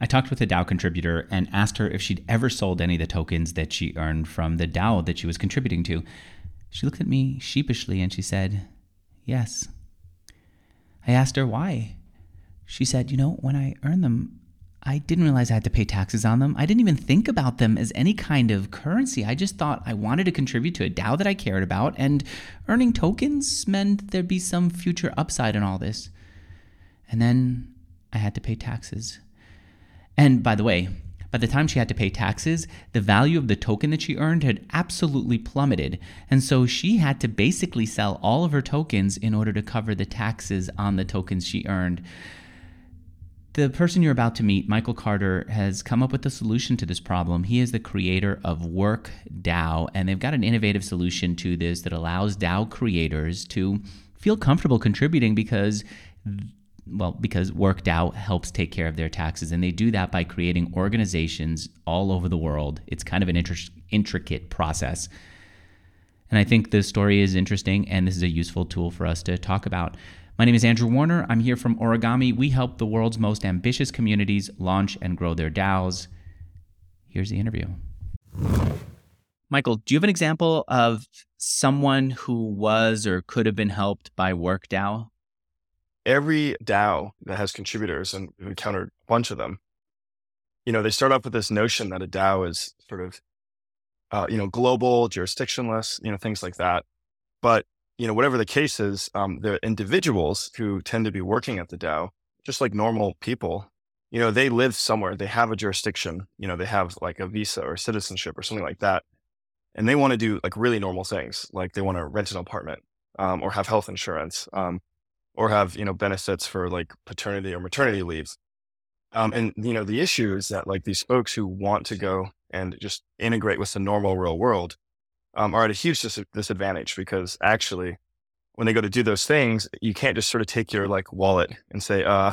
I talked with a DAO contributor and asked her if she'd ever sold any of the tokens that she earned from the DAO that she was contributing to. She looked at me sheepishly and she said, Yes. I asked her why. She said, You know, when I earned them, I didn't realize I had to pay taxes on them. I didn't even think about them as any kind of currency. I just thought I wanted to contribute to a DAO that I cared about, and earning tokens meant there'd be some future upside in all this. And then I had to pay taxes. And by the way, by the time she had to pay taxes, the value of the token that she earned had absolutely plummeted. And so she had to basically sell all of her tokens in order to cover the taxes on the tokens she earned. The person you're about to meet, Michael Carter, has come up with a solution to this problem. He is the creator of Work DAO, and they've got an innovative solution to this that allows DAO creators to feel comfortable contributing because well, because WorkDAO helps take care of their taxes, and they do that by creating organizations all over the world. It's kind of an intricate process. And I think the story is interesting, and this is a useful tool for us to talk about. My name is Andrew Warner. I'm here from Origami. We help the world's most ambitious communities launch and grow their DAOs. Here's the interview. Michael, do you have an example of someone who was or could have been helped by WorkDAO? Every DAO that has contributors, and we've encountered a bunch of them, you know, they start off with this notion that a DAO is sort of, uh, you know, global, jurisdictionless, you know, things like that. But you know, whatever the case is, um, the individuals who tend to be working at the DAO, just like normal people, you know, they live somewhere, they have a jurisdiction, you know, they have like a visa or citizenship or something like that. And they want to do like really normal things, like they want to rent an apartment um, or have health insurance um, or have, you know, benefits for like paternity or maternity leaves. Um, and, you know, the issue is that like these folks who want to go and just integrate with the normal real world, um, are at a huge dis- disadvantage because actually, when they go to do those things, you can't just sort of take your like wallet and say, uh,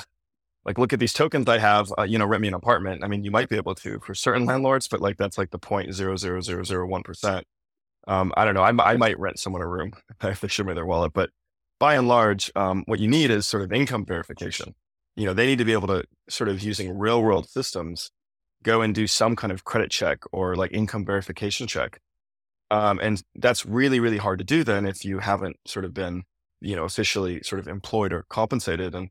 like, look at these tokens I have, uh, you know, rent me an apartment. I mean, you might be able to for certain landlords, but like that's like the point zero zero zero zero one percent. Um, I don't know. I, I might rent someone a room if they show me their wallet, but by and large, um, what you need is sort of income verification. You know, they need to be able to sort of using real world systems, go and do some kind of credit check or like income verification check um, and that's really, really hard to do then if you haven't sort of been, you know, officially sort of employed or compensated. And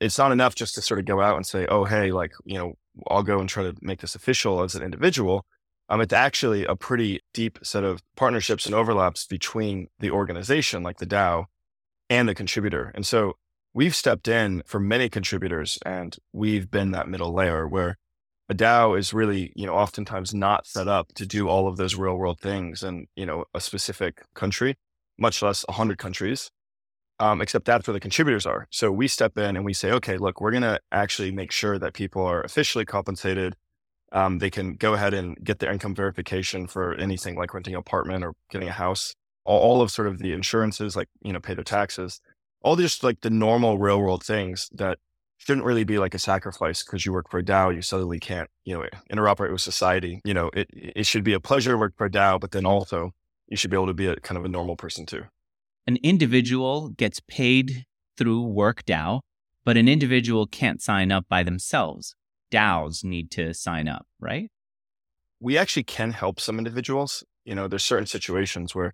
it's not enough just to sort of go out and say, oh, hey, like, you know, I'll go and try to make this official as an individual. Um, it's actually a pretty deep set of partnerships and overlaps between the organization, like the DAO, and the contributor. And so we've stepped in for many contributors and we've been that middle layer where a DAO is really, you know, oftentimes not set up to do all of those real world things in, you know, a specific country, much less a hundred countries. Um, except that's where the contributors are. So we step in and we say, okay, look, we're going to actually make sure that people are officially compensated. Um, they can go ahead and get their income verification for anything like renting an apartment or getting a house. All, of sort of the insurances, like you know, pay their taxes, all just like the normal real world things that shouldn't really be like a sacrifice because you work for a DAO, you suddenly can't, you know, interoperate with society. You know, it, it should be a pleasure to work for a DAO, but then also you should be able to be a kind of a normal person too. An individual gets paid through Work DAO, but an individual can't sign up by themselves. DAOs need to sign up, right? We actually can help some individuals. You know, there's certain situations where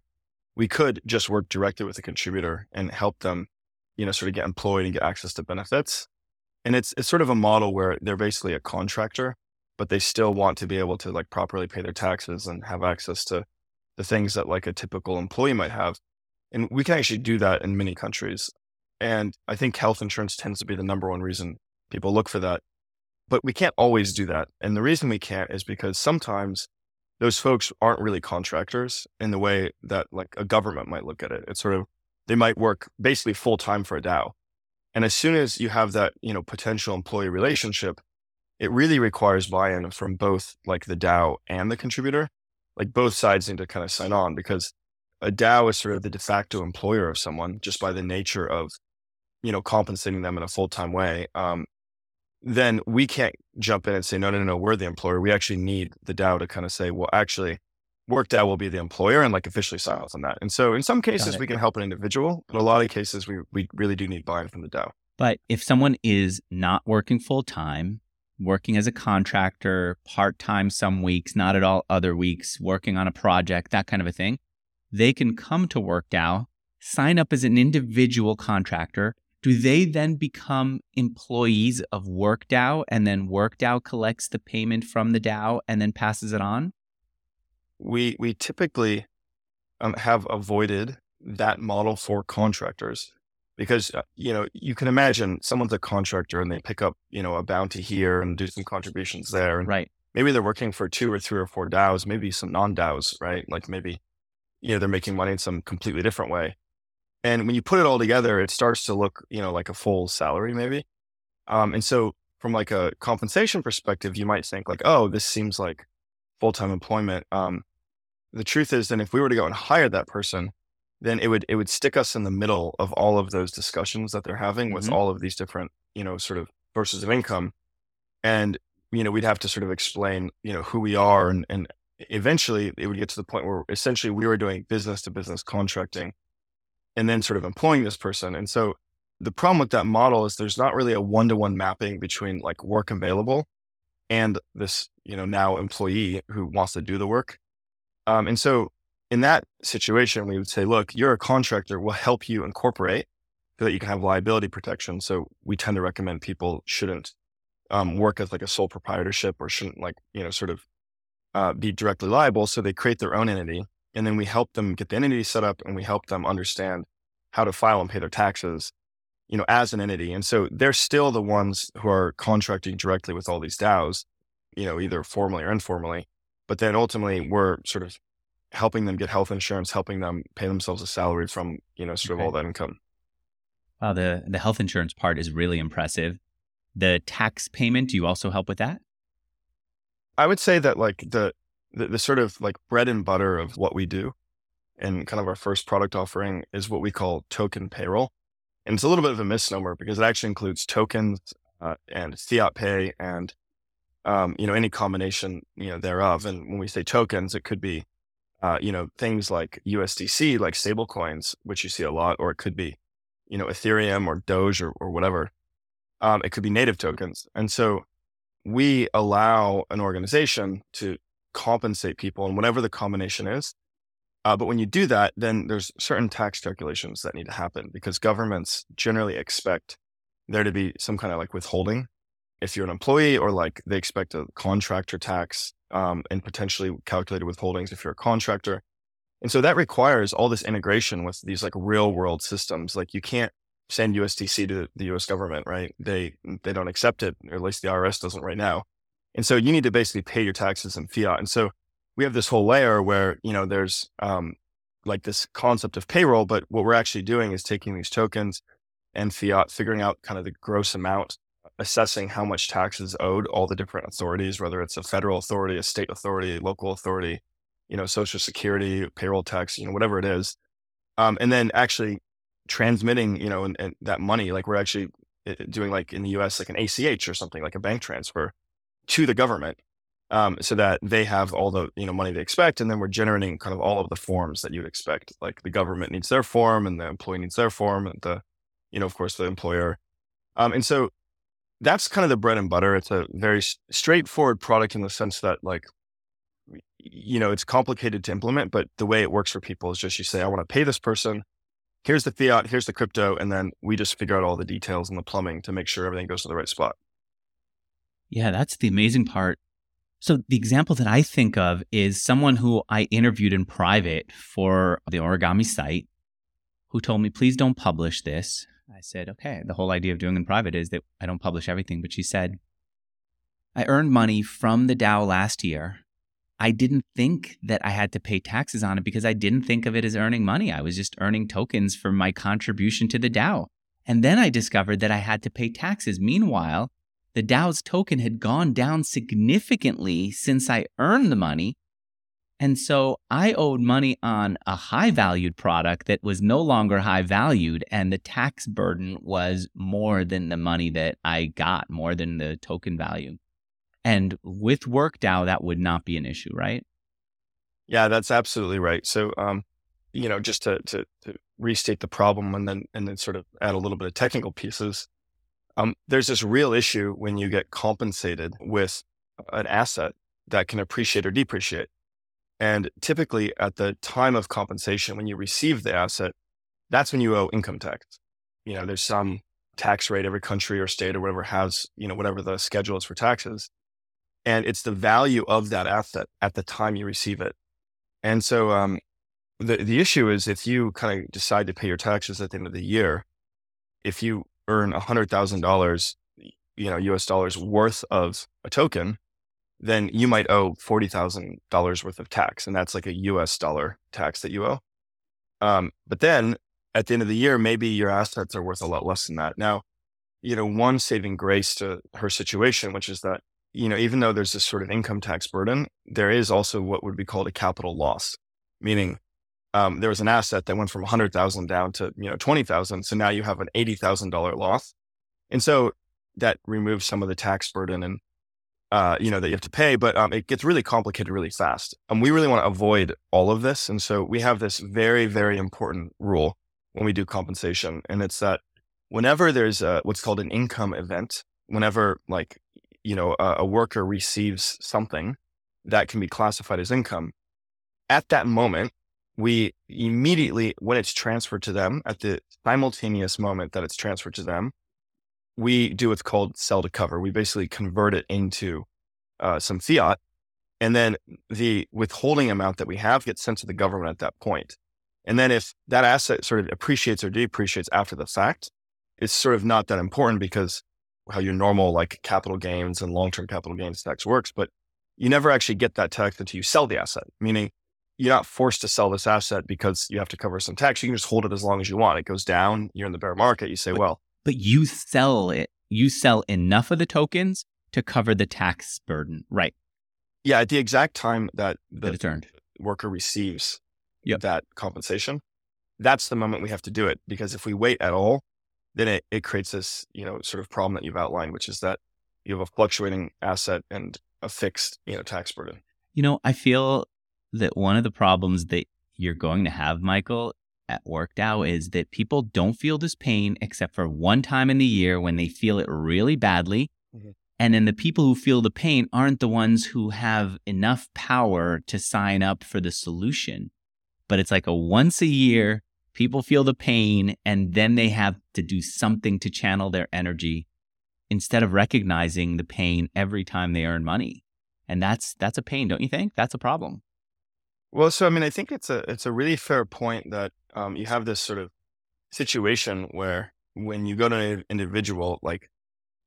we could just work directly with a contributor and help them, you know, sort of get employed and get access to benefits. And it's it's sort of a model where they're basically a contractor, but they still want to be able to like properly pay their taxes and have access to the things that like a typical employee might have. And we can actually do that in many countries. And I think health insurance tends to be the number one reason people look for that. But we can't always do that. And the reason we can't is because sometimes those folks aren't really contractors in the way that like a government might look at it. It's sort of, they might work basically full time for a DAO. And as soon as you have that, you know, potential employee relationship, it really requires buy-in from both like the DAO and the contributor. Like both sides need to kind of sign on because a DAO is sort of the de facto employer of someone just by the nature of, you know, compensating them in a full-time way. Um, then we can't jump in and say, no, no, no, we're the employer. We actually need the DAO to kind of say, well, actually, WorkDAO will be the employer and like officially sign off on that. And so in some cases we can help an individual. In a lot of cases we we really do need buy-in from the DAO. But if someone is not working full time, working as a contractor, part time some weeks, not at all other weeks, working on a project, that kind of a thing, they can come to WorkDAO, sign up as an individual contractor. Do they then become employees of WorkDAO and then WorkDAO collects the payment from the DAO and then passes it on? We we typically um, have avoided that model for contractors because uh, you know you can imagine someone's a contractor and they pick up you know a bounty here and do some contributions there and right. maybe they're working for two or three or four DAOs maybe some non DAOs right? Like maybe you know they're making money in some completely different way and when you put it all together it starts to look you know like a full salary maybe. Um, and so from like a compensation perspective you might think like oh this seems like full-time employment. Um, the truth is then if we were to go and hire that person then it would it would stick us in the middle of all of those discussions that they're having with Mhm. all of these different you know sort of sources of income. And you know we'd have to sort of explain you know who we are and and eventually it would get to the point where essentially we were doing business to business contracting and then sort of employing this person and so the problem with that model is there's not really a one-to-one mapping between like work available and this you know now employee who wants to do the work um, and so in that situation, we would say, look, you're a contractor, we'll help you incorporate so that you can have liability protection. So we tend to recommend people shouldn't um, work as like a sole proprietorship or shouldn't like, you know, sort of uh, be directly liable. So they create their own entity. And then we help them get the entity set up and we help them understand how to file and pay their taxes, you know, as an entity. And so they're still the ones who are contracting directly with all these DAOs, you know, either formally or informally. But then ultimately we're sort of helping them get health insurance, helping them pay themselves a salary from, you know, sort of all that income. Wow, the, the health insurance part is really impressive. The tax payment, do you also help with that? I would say that like the, the the sort of like bread and butter of what we do and kind of our first product offering is what we call token payroll. And it's a little bit of a misnomer because it actually includes tokens uh, and fiat pay and um, you know any combination you know thereof. And when we say tokens, it could be uh, you know things like USDC, like stable coins, which you see a lot, or it could be you know Ethereum or Doge or, or whatever. Um, it could be native tokens, and so we allow an organization to compensate people and whatever the combination is. Uh, but when you do that, then there's certain tax calculations that need to happen because governments generally expect there to be some kind of like withholding if you're an employee or like they expect a contractor tax um, and potentially calculated withholdings if you're a contractor. And so that requires all this integration with these like real world systems. Like you can't send USDC to the US government, right? They they don't accept it, or at least the IRS doesn't right now. And so you need to basically pay your taxes in fiat. And so we have this whole layer where, you know, there's um, like this concept of payroll, but what we're actually doing is taking these tokens and fiat, figuring out kind of the gross amount, assessing how much tax is owed all the different authorities, whether it's a federal authority, a state authority, local authority, you know, social security, payroll tax, you know, whatever it is. Um, and then actually transmitting, you know, and, and that money, like we're actually uh, doing like in the US, like an ACH or something like a bank transfer to the government. Um, so that they have all the you know money they expect, and then we're generating kind of all of the forms that you'd expect. Like the government needs their form, and the employee needs their form, and the you know of course the employer. Um, and so that's kind of the bread and butter. It's a very straightforward product in the sense that like you know it's complicated to implement, but the way it works for people is just you say I want to pay this person. Here's the fiat, here's the crypto, and then we just figure out all the details and the plumbing to make sure everything goes to the right spot. Yeah, that's the amazing part. So, the example that I think of is someone who I interviewed in private for the origami site who told me, please don't publish this. I said, okay. The whole idea of doing in private is that I don't publish everything. But she said, I earned money from the DAO last year. I didn't think that I had to pay taxes on it because I didn't think of it as earning money. I was just earning tokens for my contribution to the DAO. And then I discovered that I had to pay taxes. Meanwhile, the DAO's token had gone down significantly since I earned the money. And so I owed money on a high valued product that was no longer high valued. And the tax burden was more than the money that I got, more than the token value. And with WorkDAO, that would not be an issue, right? Yeah, that's absolutely right. So, um, you know, just to, to to restate the problem and then and then sort of add a little bit of technical pieces. Um, there's this real issue when you get compensated with an asset that can appreciate or depreciate. And typically at the time of compensation, when you receive the asset, that's when you owe income tax. You know, there's some tax rate every country or state or whatever has, you know, whatever the schedule is for taxes. And it's the value of that asset at the time you receive it. And so um, the, the issue is if you kind of decide to pay your taxes at the end of the year, if you earn $100,000, you know, US dollars worth of a token, then you might owe $40,000 worth of tax. And that's like a US dollar tax that you owe. Um, but then at the end of the year, maybe your assets are worth a lot less than that. Now, you know, one saving grace to her situation, which is that, you know, even though there's this sort of income tax burden, there is also what would be called a capital loss, meaning um, there was an asset that went from 100,000 down to, you know, 20,000. So now you have an $80,000 loss. And so that removes some of the tax burden and uh, you know, that you have to pay, but um, it gets really complicated really fast. And we really want to avoid all of this. And so we have this very, very important rule when we do compensation. And it's that whenever there's a, what's called an income event, whenever like, you know, a, a worker receives something that can be classified as income, at that moment, we immediately, when it's transferred to them, at the simultaneous moment that it's transferred to them, we do what's called sell to cover. We basically convert it into uh, some fiat, and then the withholding amount that we have gets sent to the government at that point. And then if that asset sort of appreciates or depreciates after the fact, it's sort of not that important because how your normal like capital gains and long-term capital gains tax works, but you never actually get that tax until you sell the asset, meaning you're not forced to sell this asset because you have to cover some tax. You can just hold it as long as you want. It goes down, you're in the bear market, you say, well, but you sell it, you sell enough of the tokens to cover the tax burden, right? Yeah, at the exact time that the that worker receives Yep. that compensation, that's the moment we have to do it. Because if we wait at all, then it, it creates this, you know, sort of problem that you've outlined, which is that you have a fluctuating asset and a fixed, you know, tax burden. You know, I feel that one of the problems that you're going to have, Michael, at WorkDAO is that people don't feel this pain except for one time in the year when they feel it really badly. Mhm. And then the people who feel the pain aren't the ones who have enough power to sign up for the solution. But it's like a once a year, people feel the pain and then they have to do something to channel their energy instead of recognizing the pain every time they earn money. And that's that's a pain, don't you think? That's a problem. Well, so I mean, I think it's a it's a really fair point that um, you have this sort of situation where when you go to an individual, like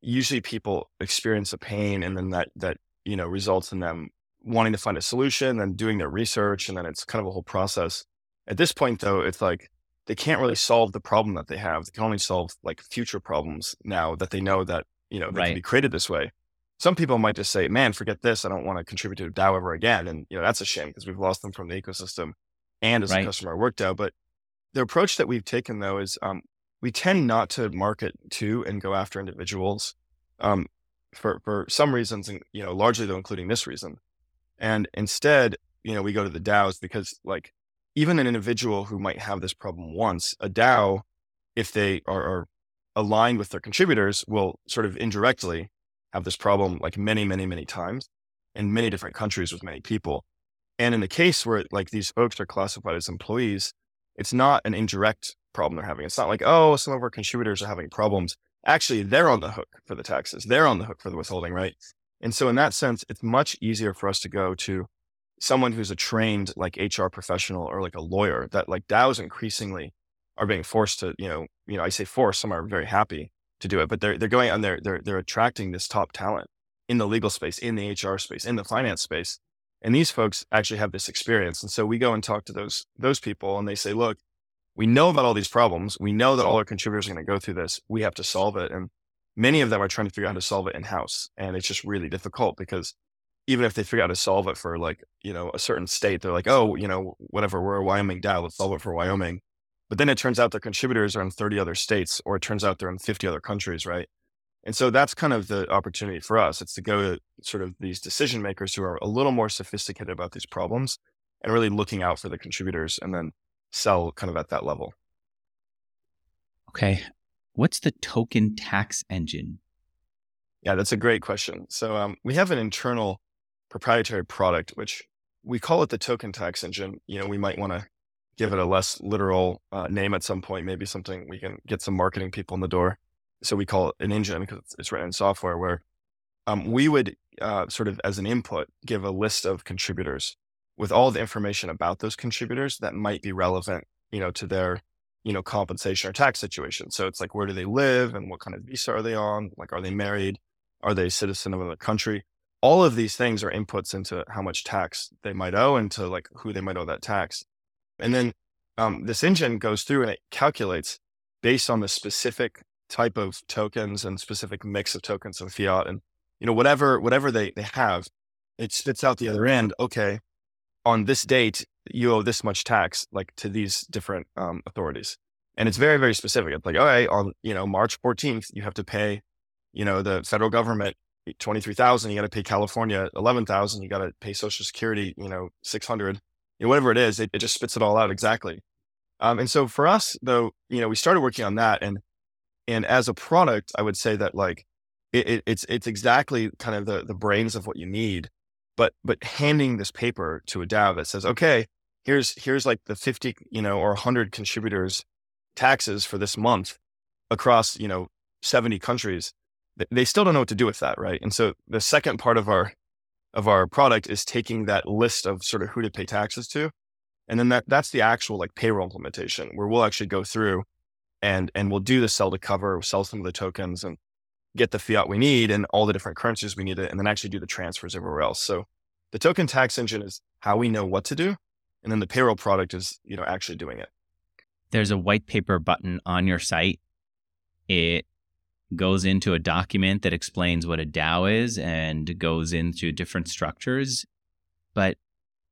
usually people experience a pain, and then that that you know results in them wanting to find a solution and doing their research, and then it's kind of a whole process. At this point, though, it's like they can't really solve the problem that they have. They can only solve like future problems now that they know that you know they Right. can be created this way. Some people might just say, "Man, forget this. I don't want to contribute to DAO ever again," and you know that's a shame because we've lost them from the ecosystem and as Right. a customer at WorkDAO. But the approach that we've taken though is um, we tend not to market to and go after individuals um, for for some reasons, and you know largely though including this reason. And instead, you know, we go to the DAOs because like even an individual who might have this problem once, a DAO, if they are, are aligned with their contributors, will sort of indirectly have this problem like many, many, many times in many different countries with many people. And in the case where like these folks are classified as employees, it's not an indirect problem they're having. It's not like, oh, some of our contributors are having problems. Actually, they're on the hook for the taxes. They're on the hook for the withholding, right? And so in that sense, it's much easier for us to go to someone who's a trained like HR professional or like a lawyer that like DAOs increasingly are being forced to, you know, you know, I say forced, some are very happy to do it, but they're they're going on they're they're they're attracting this top talent in the legal space, in the HR space, in the finance space. And these folks actually have this experience. And so we go and talk to those those people and they say, look, we know about all these problems. We know that all our contributors are going to go through this. We have to solve it. And many of them are trying to figure out how to solve it in house. And it's just really difficult because even if they figure out how to solve it for like, you know, a certain state, they're like, oh, you know, whatever, we're a Wyoming DAO, let's solve it for Wyoming. But then it turns out their contributors are in 30 other states, or it turns out they're in 50 other countries, right? And so that's kind of the opportunity for us. It's to go to sort of these decision makers who are a little more sophisticated about these problems and really looking out for the contributors and then sell kind of at that level. Okay. What's the token tax engine? Yeah, that's a great question. So um, we have an internal proprietary product, which we call it the token tax engine. You know, we might want to give it a less literal uh, name at some point, maybe something we can get some marketing people in the door. So we call it an engine because it's written in software where um, we would uh, sort of as an input give a list of contributors with all the information about those contributors that might be relevant, you know, to their, you know, compensation or tax situation. So it's like, where do they live and what kind of visa are they on? Like, are they married? Are they a citizen of another country? All of these things are inputs into how much tax they might owe and to like who they might owe that tax. And then um, this engine goes through and it calculates based on the specific type of tokens and specific mix of tokens and fiat and you know whatever whatever they they have it spits out the other end okay on this date you owe this much tax like to these different um, authorities. And it's very very specific. It's like okay on you know march 14th you have to pay you know the federal government 23000 you got to pay california 11000 you got to pay social security you know 600 know, whatever it is it, it just spits it all out exactly um, and so for us though you know we started working on that and and as a product i would say that like it, it, it's it's exactly kind of the the brains of what you need but but handing this paper to a DAO that says, okay, here's here's like the 50, you know, or 100 contributors taxes for this month across, you know, 70 countries, they still don't know what to do with that, right? And so the second part of our of our product is taking that list of sort of who to pay taxes to. And then that that's the actual like payroll implementation where we'll actually go through and and we'll do the sell to cover, sell some of the tokens and get the fiat we need and all the different currencies we need it, and then actually do the transfers everywhere else. So the token tax engine is how we know what to do. And then the payroll product is, you know, actually doing it. There's a white paper button on your site. It goes into a document that explains what a DAO is and goes into different structures. But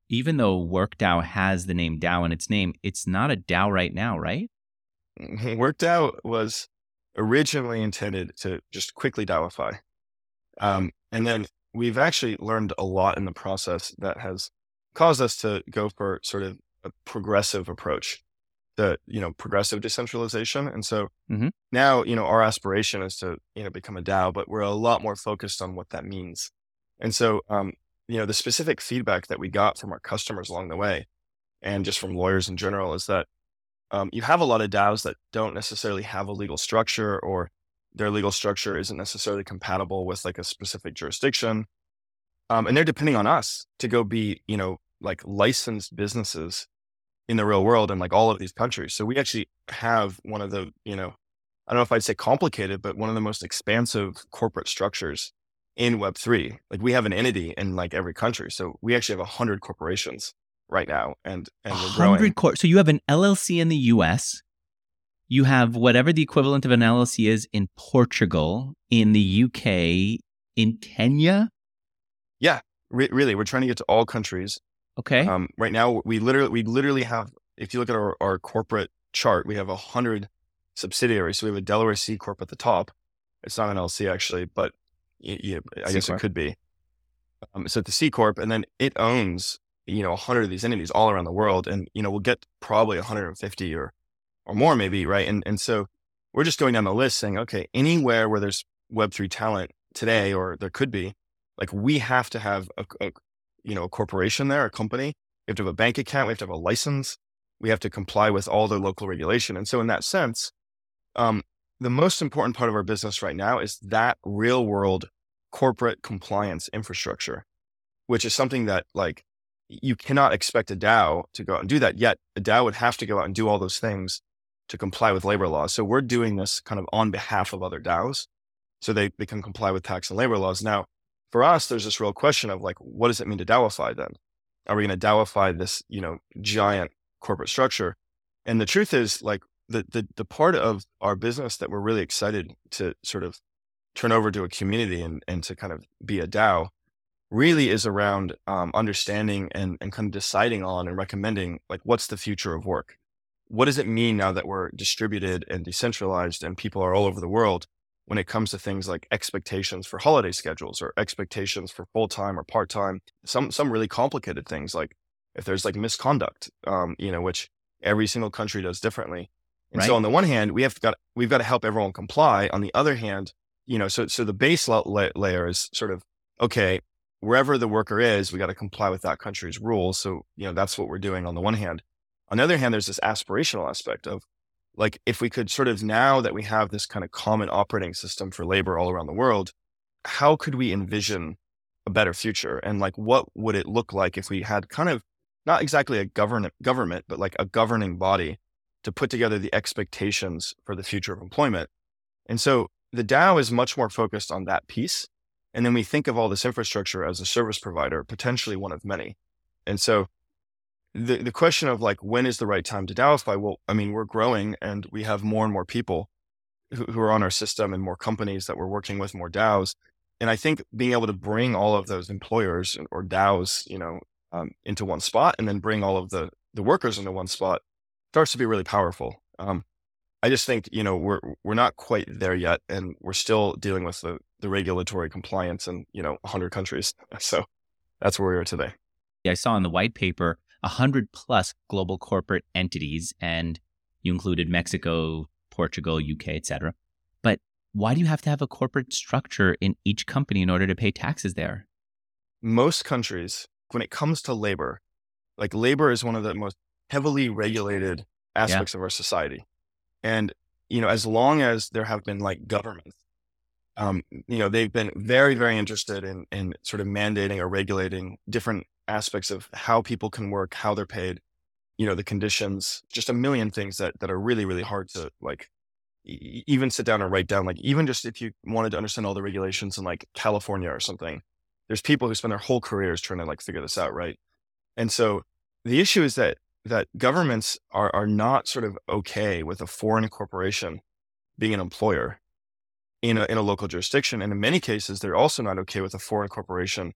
even though WorkDAO has the name DAO in its name, it's not a DAO right now, right? WorkDAO was originally intended to just quickly DAOify. Um, and then we've actually learned a lot in the process that has caused us to go for sort of a progressive approach, the, you know, progressive decentralization. And so mm-hmm. now, you know, our aspiration is to, you know, become a DAO, but we're a lot more focused on what that means. And so, um, you know, the specific feedback that we got from our customers along the way and just from lawyers in general is that um, you have a lot of DAOs that don't necessarily have a legal structure or their legal structure isn't necessarily compatible with like a specific jurisdiction. Um, and they're depending on us to go be, you know, like licensed businesses in the real world and like all of these countries. So we actually have one of the, you know, I don't know if I'd say complicated, but one of the most expansive corporate structures in Web3. Like we have an entity in like every country. So we actually have a hundred corporations right now and and we're growing. Cor- so you have an LLC in the US, you have whatever the equivalent of an LLC is in Portugal, in the UK, in Kenya. Yeah, re- really, we're trying to get to all countries. Okay. Um, right now, we literally we literally have. If you look at our, our corporate chart, we have a hundred subsidiaries. So we have a Delaware C corp at the top. It's not an LLC actually, but y- y- I C guess corp. it could be. Um, so it's the C corp, and then it owns you know, 100 of these entities all around the world. And, you know, we'll get probably 150 or, or more maybe. Right. And, and so we're just going down the list saying, okay, anywhere where there's Web3 talent today, or there could be, like, we have to have a, a you know, a corporation there, a company. We have to have a bank account. We have to have a license. We have to comply with all the local regulation. And so in that sense, um, the most important part of our business right now is that real world corporate compliance infrastructure, which is something that like you cannot expect a DAO to go out and do that. Yet a DAO would have to go out and do all those things to comply with labor laws. So we're doing this kind of on behalf of other DAOs so they, they can comply with tax and labor laws. Now, for us, there's this real question of like, what does it mean to DAOify then? Are we going to DAOify this, you know, giant corporate structure? And the truth is like the, the, the part of our business that we're really excited to sort of turn over to a community and, and to kind of be a DAO really is around um, understanding and, and kind of deciding on and recommending like what's the future of work what does it mean now that we're distributed and decentralized and people are all over the world when it comes to things like expectations for holiday schedules or expectations for full-time or part-time some some really complicated things like if there's like misconduct um, you know which every single country does differently And Right. so on the one hand, we have got we've got to help everyone comply. On the other hand, you know, so so the base la- layer is sort of okay. Wherever the worker is, we got to comply with that country's rules. So you know that's what we're doing on the one hand. On the other hand, there's this aspirational aspect of like if we could sort of now that we have this kind of common operating system for labor all around the world, how could we envision a better future? And like what would it look like if we had kind of not exactly a govern government, but like a governing body to put together the expectations for the future of employment. And so the DAO is much more focused on that piece. And then we think of all this infrastructure as a service provider, potentially one of many. And so the, the question of like, when is the right time to DAOify? Well, I mean, we're growing and we have more and more people who, who are on our system and more companies that we're working with, more DAOs. And I think being able to bring all of those employers or DAOs, you know, um, into one spot and then bring all of the, the workers into one spot starts to be really powerful. Um, I just think you know we're we're not quite there yet, and we're still dealing with the the regulatory compliance in you know 100 countries. So that's where we are today. Yeah, I saw in the white paper 100 plus global corporate entities, and you included Mexico, Portugal, UK, etc. But why do you have to have a corporate structure in each company in order to pay taxes there? Most countries, when it comes to labor, like labor is one of the most heavily regulated aspects of our society. And, you know, as long as there have been like governments, um, you know, they've been very, very interested in, in sort of mandating or regulating different aspects of how people can work, how they're paid, you know, the conditions, just a million things that, that are really, really hard to like even sit down and write down. Like, even just if you wanted to understand all the regulations in like California or something, there's people who spend their whole careers trying to like figure this out. Right. And so the issue is that that governments are are not sort of okay with a foreign corporation being an employer in a in a local jurisdiction, and in many cases, they're also not okay with a foreign corporation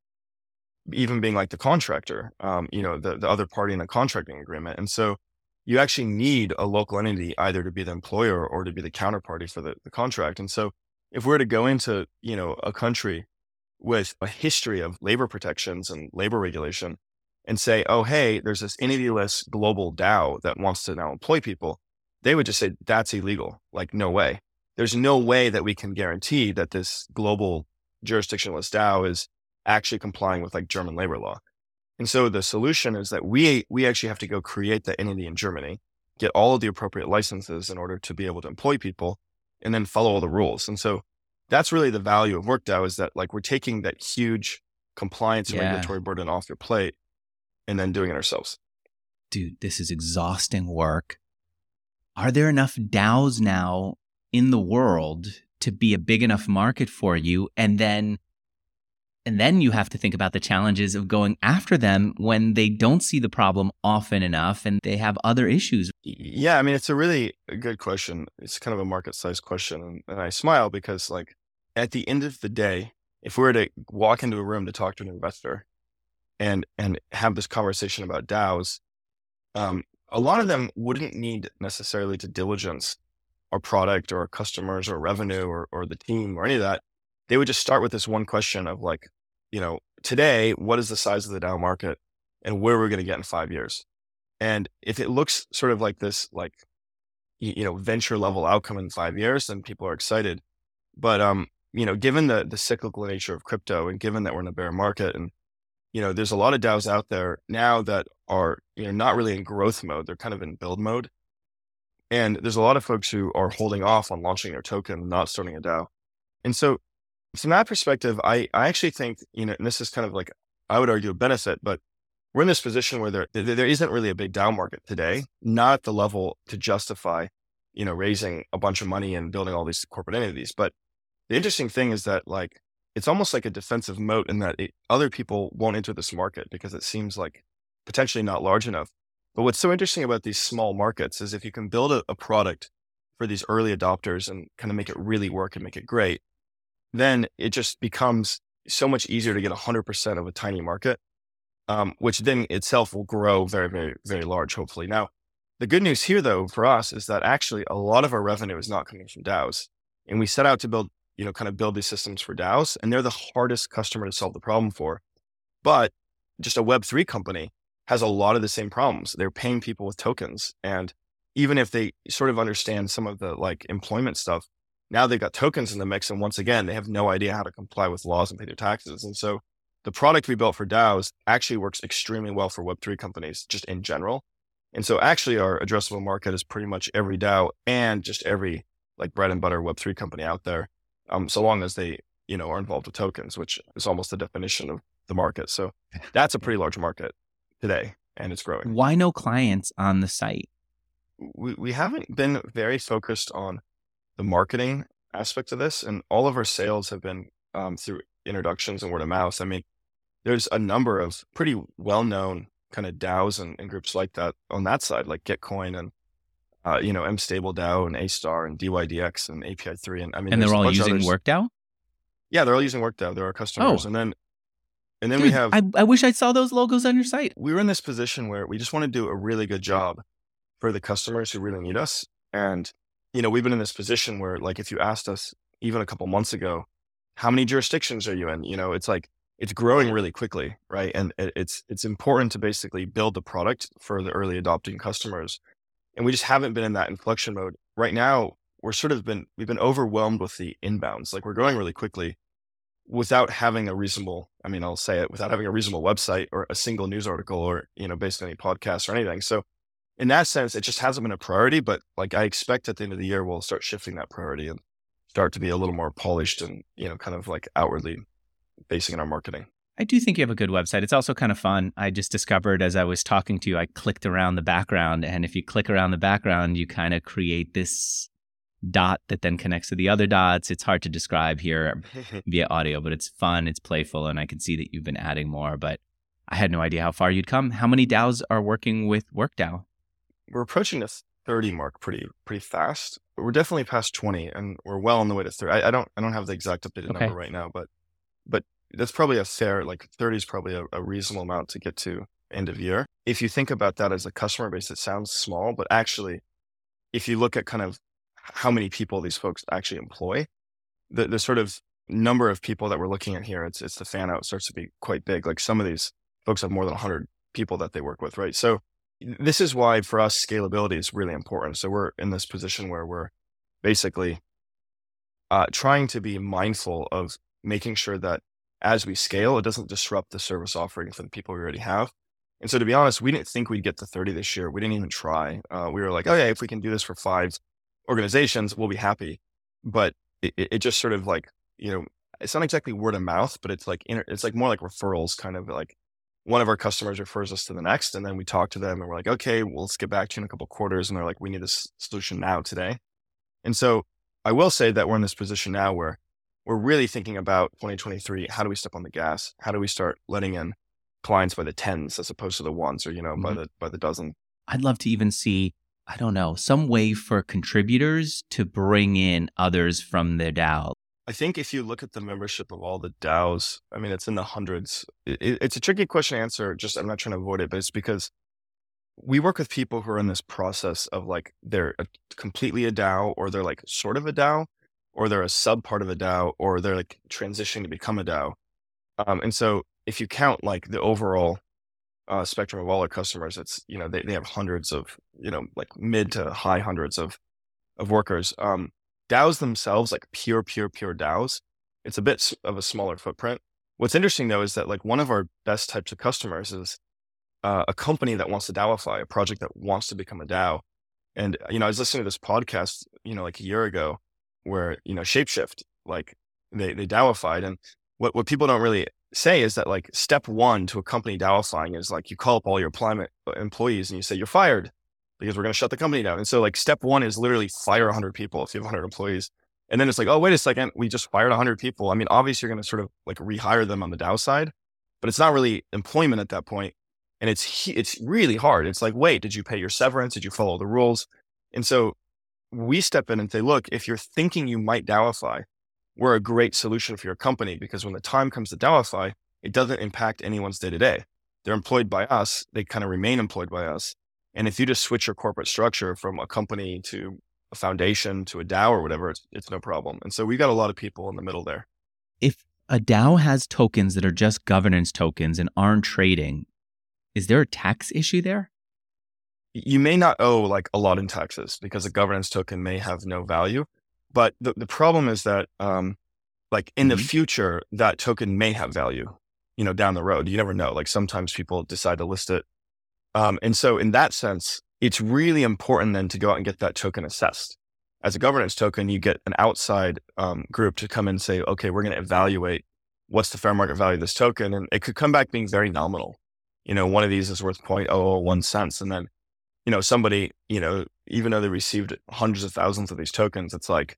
even being like the contractor, um, you know, the the other party in a contracting agreement, and so you actually need a local entity either to be the employer or to be the counterparty for the, the contract. And so if we're to go into, you know, a country with a history of labor protections and labor regulation, and say, oh, hey, there's this entityless global DAO that wants to now employ people, they would just say, that's illegal. Like, no way. There's no way that we can guarantee that this global jurisdictionless DAO is actually complying with like German labor law. And so the solution is that we we actually have to go create the entity in Germany, get all of the appropriate licenses in order to be able to employ people, and then follow all the rules. And so that's really the value of WorkDAO is that like we're taking that huge compliance and Yeah. regulatory burden off your plate and then doing it ourselves. Dude, this is exhausting work. Are there enough DAOs now in the world to be a big enough market for you? And then and then you have to think about the challenges of going after them when they don't see the problem often enough and they have other issues. Yeah, I mean, it's a really good question. It's kind of a market size question. And, I smile because, like, at the end of the day, if we were to walk into a room to talk to an investor and and have this conversation about DAOs, um, a lot of them wouldn't need necessarily to diligence our product or our customers or revenue or, or the team or any of that. They would just start with this one question of like, you know, today, what is the size of the DAO market and where we're going to get in five years? And if it looks sort of like this, like, you know, venture level outcome in five years, then people are excited. But, um, you know, given the, the cyclical nature of crypto and given that we're in a bear market and, you know, there's a lot of DAOs out there now that are, you know, not really in growth mode. They're kind of in build mode. And there's a lot of folks who are holding off on launching their token, not starting a DAO. And so from that perspective, I, I actually think, you know, and this is kind of like, I would argue a benefit, but we're in this position where there, there isn't really a big DAO market today, not at the level to justify, you know, raising a bunch of money and building all these corporate entities. But the interesting thing is that like, it's almost like a defensive moat in that it, other people won't enter this market because it seems like potentially not large enough. But what's so interesting about these small markets is if you can build a, a product for these early adopters and kind of make it really work and make it great, then it just becomes so much easier to get 100% of a tiny market, um, which then itself will grow very, very, very large, hopefully. Now, the good news here, though, for us is that actually a lot of our revenue is not coming from DAOs. And we set out to build, you know, kind of build these systems for DAOs, and they're the hardest customer to solve the problem for. But just a Web3 company has a lot of the same problems. They're paying people with tokens. And even if they sort of understand some of the like employment stuff, now they've got tokens in the mix. And once again, they have no idea how to comply with laws and pay their taxes. And so the product we built for DAOs actually works extremely well for Web3 companies just in general. And so actually our addressable market is pretty much every DAO and just every like bread and butter Web3 company out there. Um, so long as they, you know, are involved with tokens, which is almost the definition of the market. So that's a pretty large market today and it's growing. Why no clients on the site? We, we haven't been very focused on the marketing aspect of this, and all of our sales have been um, through introductions and word of mouth. I mean, there's a number of pretty well known kind of DAOs and, and, groups like that on that side, like Gitcoin and uh, you know mStable DAO and Astar and DYDX and API three, and I mean, and they're all using WorkDAO. Yeah, they're all using WorkDAO. They're our customers, oh. and then and then Dude, we have. I, I wish I saw those logos on your site. We were in this position where we just want to do a really good job for the customers who really need us, and you know, we've been in this position where, like, if you asked us even a couple months ago, how many jurisdictions are you in? You know, it's like it's growing really quickly, right? And it's it's important to basically build the product for the early adopting customers, and we just haven't been in that inflection mode right now. We're sort of been we've been overwhelmed with the inbounds. Like we're growing really quickly, without having a reasonable, I mean, I'll say it, without having a reasonable website or a single news article or, you know, based on any podcast or anything. So in that sense, it just hasn't been a priority, but like I expect at the end of the year, we'll start shifting that priority and start to be a little more polished and, you know, kind of like outwardly basing in our marketing. I do think you have a good website. It's also kind of fun. I just discovered as I was talking to you, I clicked around the background. And if you click around the background, you kind of create this dot that then connects to the other dots. It's hard to describe here via audio, but it's fun, it's playful, and I can see that you've been adding more. But I had no idea how far you'd come. How many DAOs are working with WorkDAO? We're approaching the 30 mark pretty pretty fast. We're definitely past 20, and we're well on the way to 30. I, I don't I don't have the exact updated okay. number right now, but but that's probably a fair like 30 is probably a, a reasonable amount to get to end of year. If you think about that as a customer base, it sounds small, but actually, if you look at kind of how many people these folks actually employ. The the sort of number of people that we're looking at here, it's it's the fan out starts to be quite big. Like some of these folks have more than 100 people that they work with, right? So this is why for us scalability is really important. So we're in this position where we're basically uh, trying to be mindful of making sure that as we scale, it doesn't disrupt the service offering for the people we already have. And so, to be honest, we didn't think we'd get to 30 this year. We didn't even try. Uh, we were like, oh, yeah, if we can do this for five, organizations we'll be happy. But it, it just sort of like, you know, it's not exactly word of mouth, but it's like, it's like more like referrals, kind of like one of our customers refers us to the next. And then we talk to them and we're like, okay, well, let's get back to you in a couple quarters. And they're like, we need this solution now today. And so I will say that we're in this position now where we're really thinking about 2023. How do we step on the gas? How do we start letting in clients by the tens as opposed to the ones or, you know, mm-hmm. by the, by the dozen? I'd love to even see I don't know, some way for contributors to bring in others from their DAO? I think if you look at the membership of all the DAOs, I mean, it's in the hundreds. It, it's a tricky question to answer. Just I'm not trying to avoid it, but it's because we work with people who are in this process of like they're a, completely a DAO, or they're like sort of a DAO, or they're a sub part of a DAO, or they're like transitioning to become a DAO. Um, and so if you count like the overall uh, spectrum of all our customers, it's you know they, they have hundreds of you know like mid to high hundreds of of workers. Um, DAOs themselves, like pure, pure, pure DAOs, it's a bit of a smaller footprint. What's interesting though is that like one of our best types of customers is uh, a company that wants to DAOify, a project that wants to become a DAO. And you know, I was listening to this podcast, you know, like a year ago, where you know Shapeshift, like they they DAOified, and what what people don't really say is that like step one to a company DAOifying is like you call up all your employment uh, employees and you say you're fired because we're going to shut the company down. And so like step one is literally fire 100 people if you have 100 employees. And then it's like, oh, wait a second, we just fired 100 people. I mean, obviously you're going to sort of like rehire them on the DAO side, but it's not really employment at that point. And it's it's really hard. It's like, wait, did you pay your severance? Did you follow the rules? And so we step in and say, look, if you're thinking you might DAOify, we're a great solution for your company because when the time comes to DAOify, it doesn't impact anyone's day to day. They're employed by us. They kind of remain employed by us. And if you just switch your corporate structure from a company to a foundation to a DAO or whatever, it's, it's no problem. And so we've got a lot of people in the middle there. If a DAO has tokens that are just governance tokens and aren't trading, is there a tax issue there? you may not owe like a lot in taxes because a governance token may have no value. But the, the problem is that, um, like in mm-hmm. the future, that token may have value, you know, down the road. You never know. Like sometimes people decide to list it. Um, and so in that sense, it's really important then to go out and get that token assessed. As a governance token, you get an outside um, group to come and say, okay, we're going to evaluate what's the fair market value of this token. And it could come back being very nominal. You know, one of these is worth 0.001 cents. And then, you know, somebody, you know, even though they received hundreds of thousands of these tokens, it's like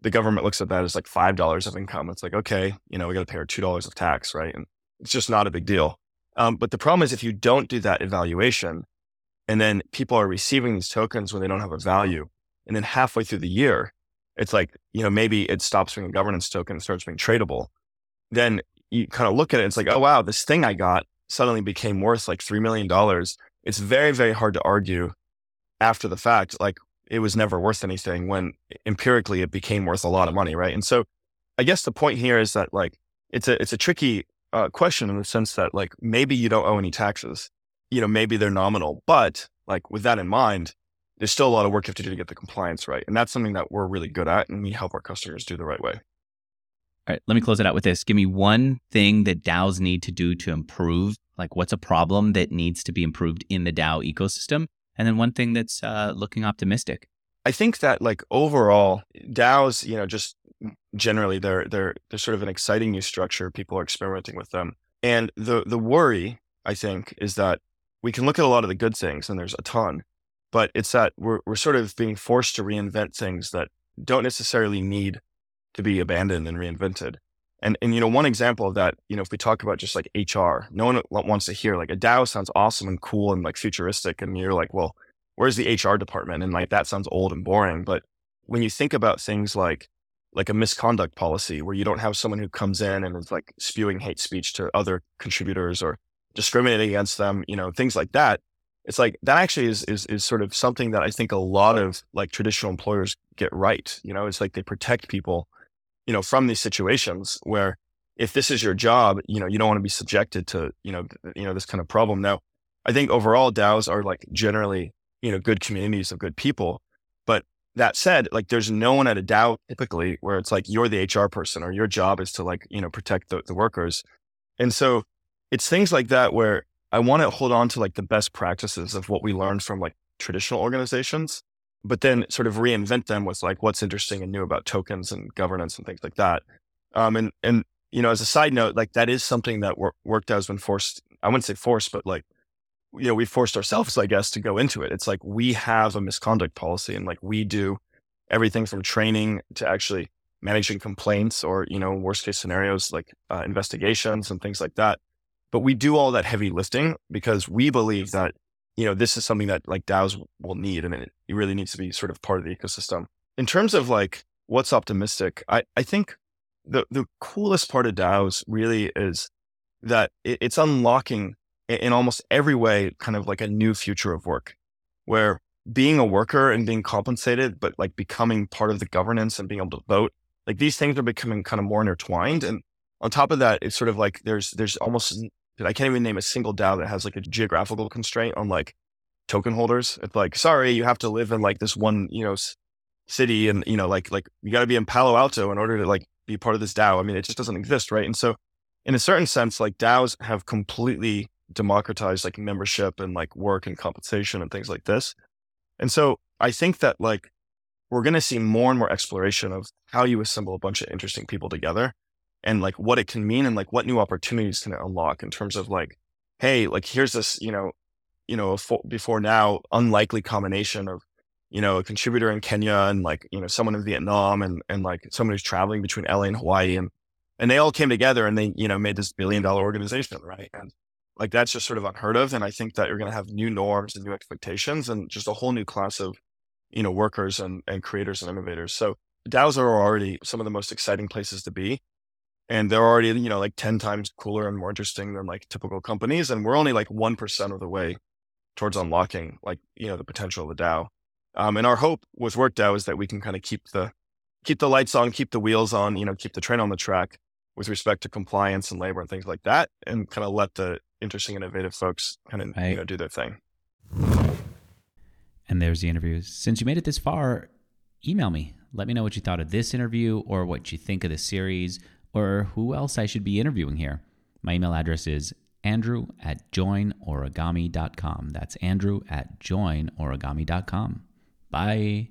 the government looks at that as like $5 of income. It's like, okay, you know, we got to pay our $2 of tax, right? And it's just not a big deal. Um, but the problem is if you don't do that evaluation and then people are receiving these tokens when they don't have a value, and then halfway through the year, it's like, you know, maybe it stops being a governance token and starts being tradable then you kind of look at it, it's like, oh, wow, this thing I got suddenly became worth like $3 million. It's very, very hard to argue after the fact, like it was never worth anything when empirically it became worth a lot of money. Right. And so I guess the point here is that like it's a, it's a tricky uh, question in the sense that like maybe you don't owe any taxes, you know, maybe they're nominal, but like with that in mind, there's still a lot of work you have to do to get the compliance right. And that's something that we're really good at and we help our customers do the right way. All right, let me close it out with this. Give me one thing that DAOs need to do to improve. Like, what's a problem that needs to be improved in the DAO ecosystem? And then one thing that's uh, looking optimistic. I think that, like overall, DAOs, you know, just generally they're they're they're sort of an exciting new structure. People are experimenting with them, and the the worry I think is that we can look at a lot of the good things, and there's a ton, but it's that we're we're sort of being forced to reinvent things that don't necessarily need to be abandoned and reinvented. And and you know, one example of that, you know, if we talk about just like HR, no one wants to hear like a DAO sounds awesome and cool and like futuristic, and you're like, well, where's the HR department? And like that sounds old and boring. But when you think about things like like a misconduct policy where you don't have someone who comes in and is like spewing hate speech to other contributors or discriminating against them, you know, things like that. It's like that actually is is is sort of something that I think a lot of like traditional employers get right. You know, it's like they protect people you know, from these situations where if this is your job, you know, you don't want to be subjected to, you know, you know, this kind of problem. Now, I think overall DAOs are like generally, you know, good communities of good people. That said, like there's no one at a DAO typically where it's like you're the HR person or your job is to like, you know, protect the, the workers. And so it's things like that where I want to hold on to like the best practices of what we learned from like traditional organizations but then sort of reinvent them with like what's interesting and new about tokens and governance and things like that. Um, and and you know, as a side note, like that is something that work, WorkDAO has been forced. I wouldn't say forced, but like you know, we forced ourselves, I guess, to go into it. It's like we have a misconduct policy, and like we do everything from training to actually managing complaints, or you know, worst case scenarios like uh, investigations and things like that. But we do all that heavy lifting because we believe that you know, this is something that like DAOs will need and it, it really needs to be sort of part of the ecosystem. In terms of like what's optimistic, I, I think the, the coolest part of DAOs really is that it, it's unlocking in almost every way kind of like a new future of work where being a worker and being compensated, but like becoming part of the governance and being able to vote, like these things are becoming kind of more intertwined. And on top of that, it's sort of like there's there's almost I can't even name a single DAO that has like a geographical constraint on like token holders. It's like, sorry, you have to live in like this one, you know, city and, you know, like, like you got to be in Palo Alto in order to like be part of this DAO. I mean, it just doesn't exist. Right. And so in a certain sense, like DAOs have completely democratized like membership and like work and compensation and things like this. And so I think that like we're going to see more and more exploration of how you assemble a bunch of interesting people together and like what it can mean and like what new opportunities can it unlock in terms of like, hey, like here's this, you know, you know, before now unlikely combination of, you know, a contributor in Kenya and like, you know, someone in Vietnam and and like someone who's traveling between LA and Hawaii and and they all came together and they, you know, made this billion dollar organization, right? And like that's just sort of unheard of. And I think that you're gonna have new norms and new expectations and just a whole new class of, you know, workers and, and creators and innovators. So DAOs are already some of the most exciting places to be and they're already you know like 10 times cooler and more interesting than like typical companies and we're only like 1% of the way towards unlocking like you know the potential of the DAO um, and our hope with WorkDAO is that we can kind of keep the keep the lights on keep the wheels on you know keep the train on the track with respect to compliance and labor and things like that and kind of let the interesting innovative folks kind of right. you know do their thing And there's the interview. Since you made it this far, email me. Let me know what you thought of this interview or what you think of the series or who else I should be interviewing here. My email address is andrew at joinorigami.com. That's andrew at joinorigami.com. Bye.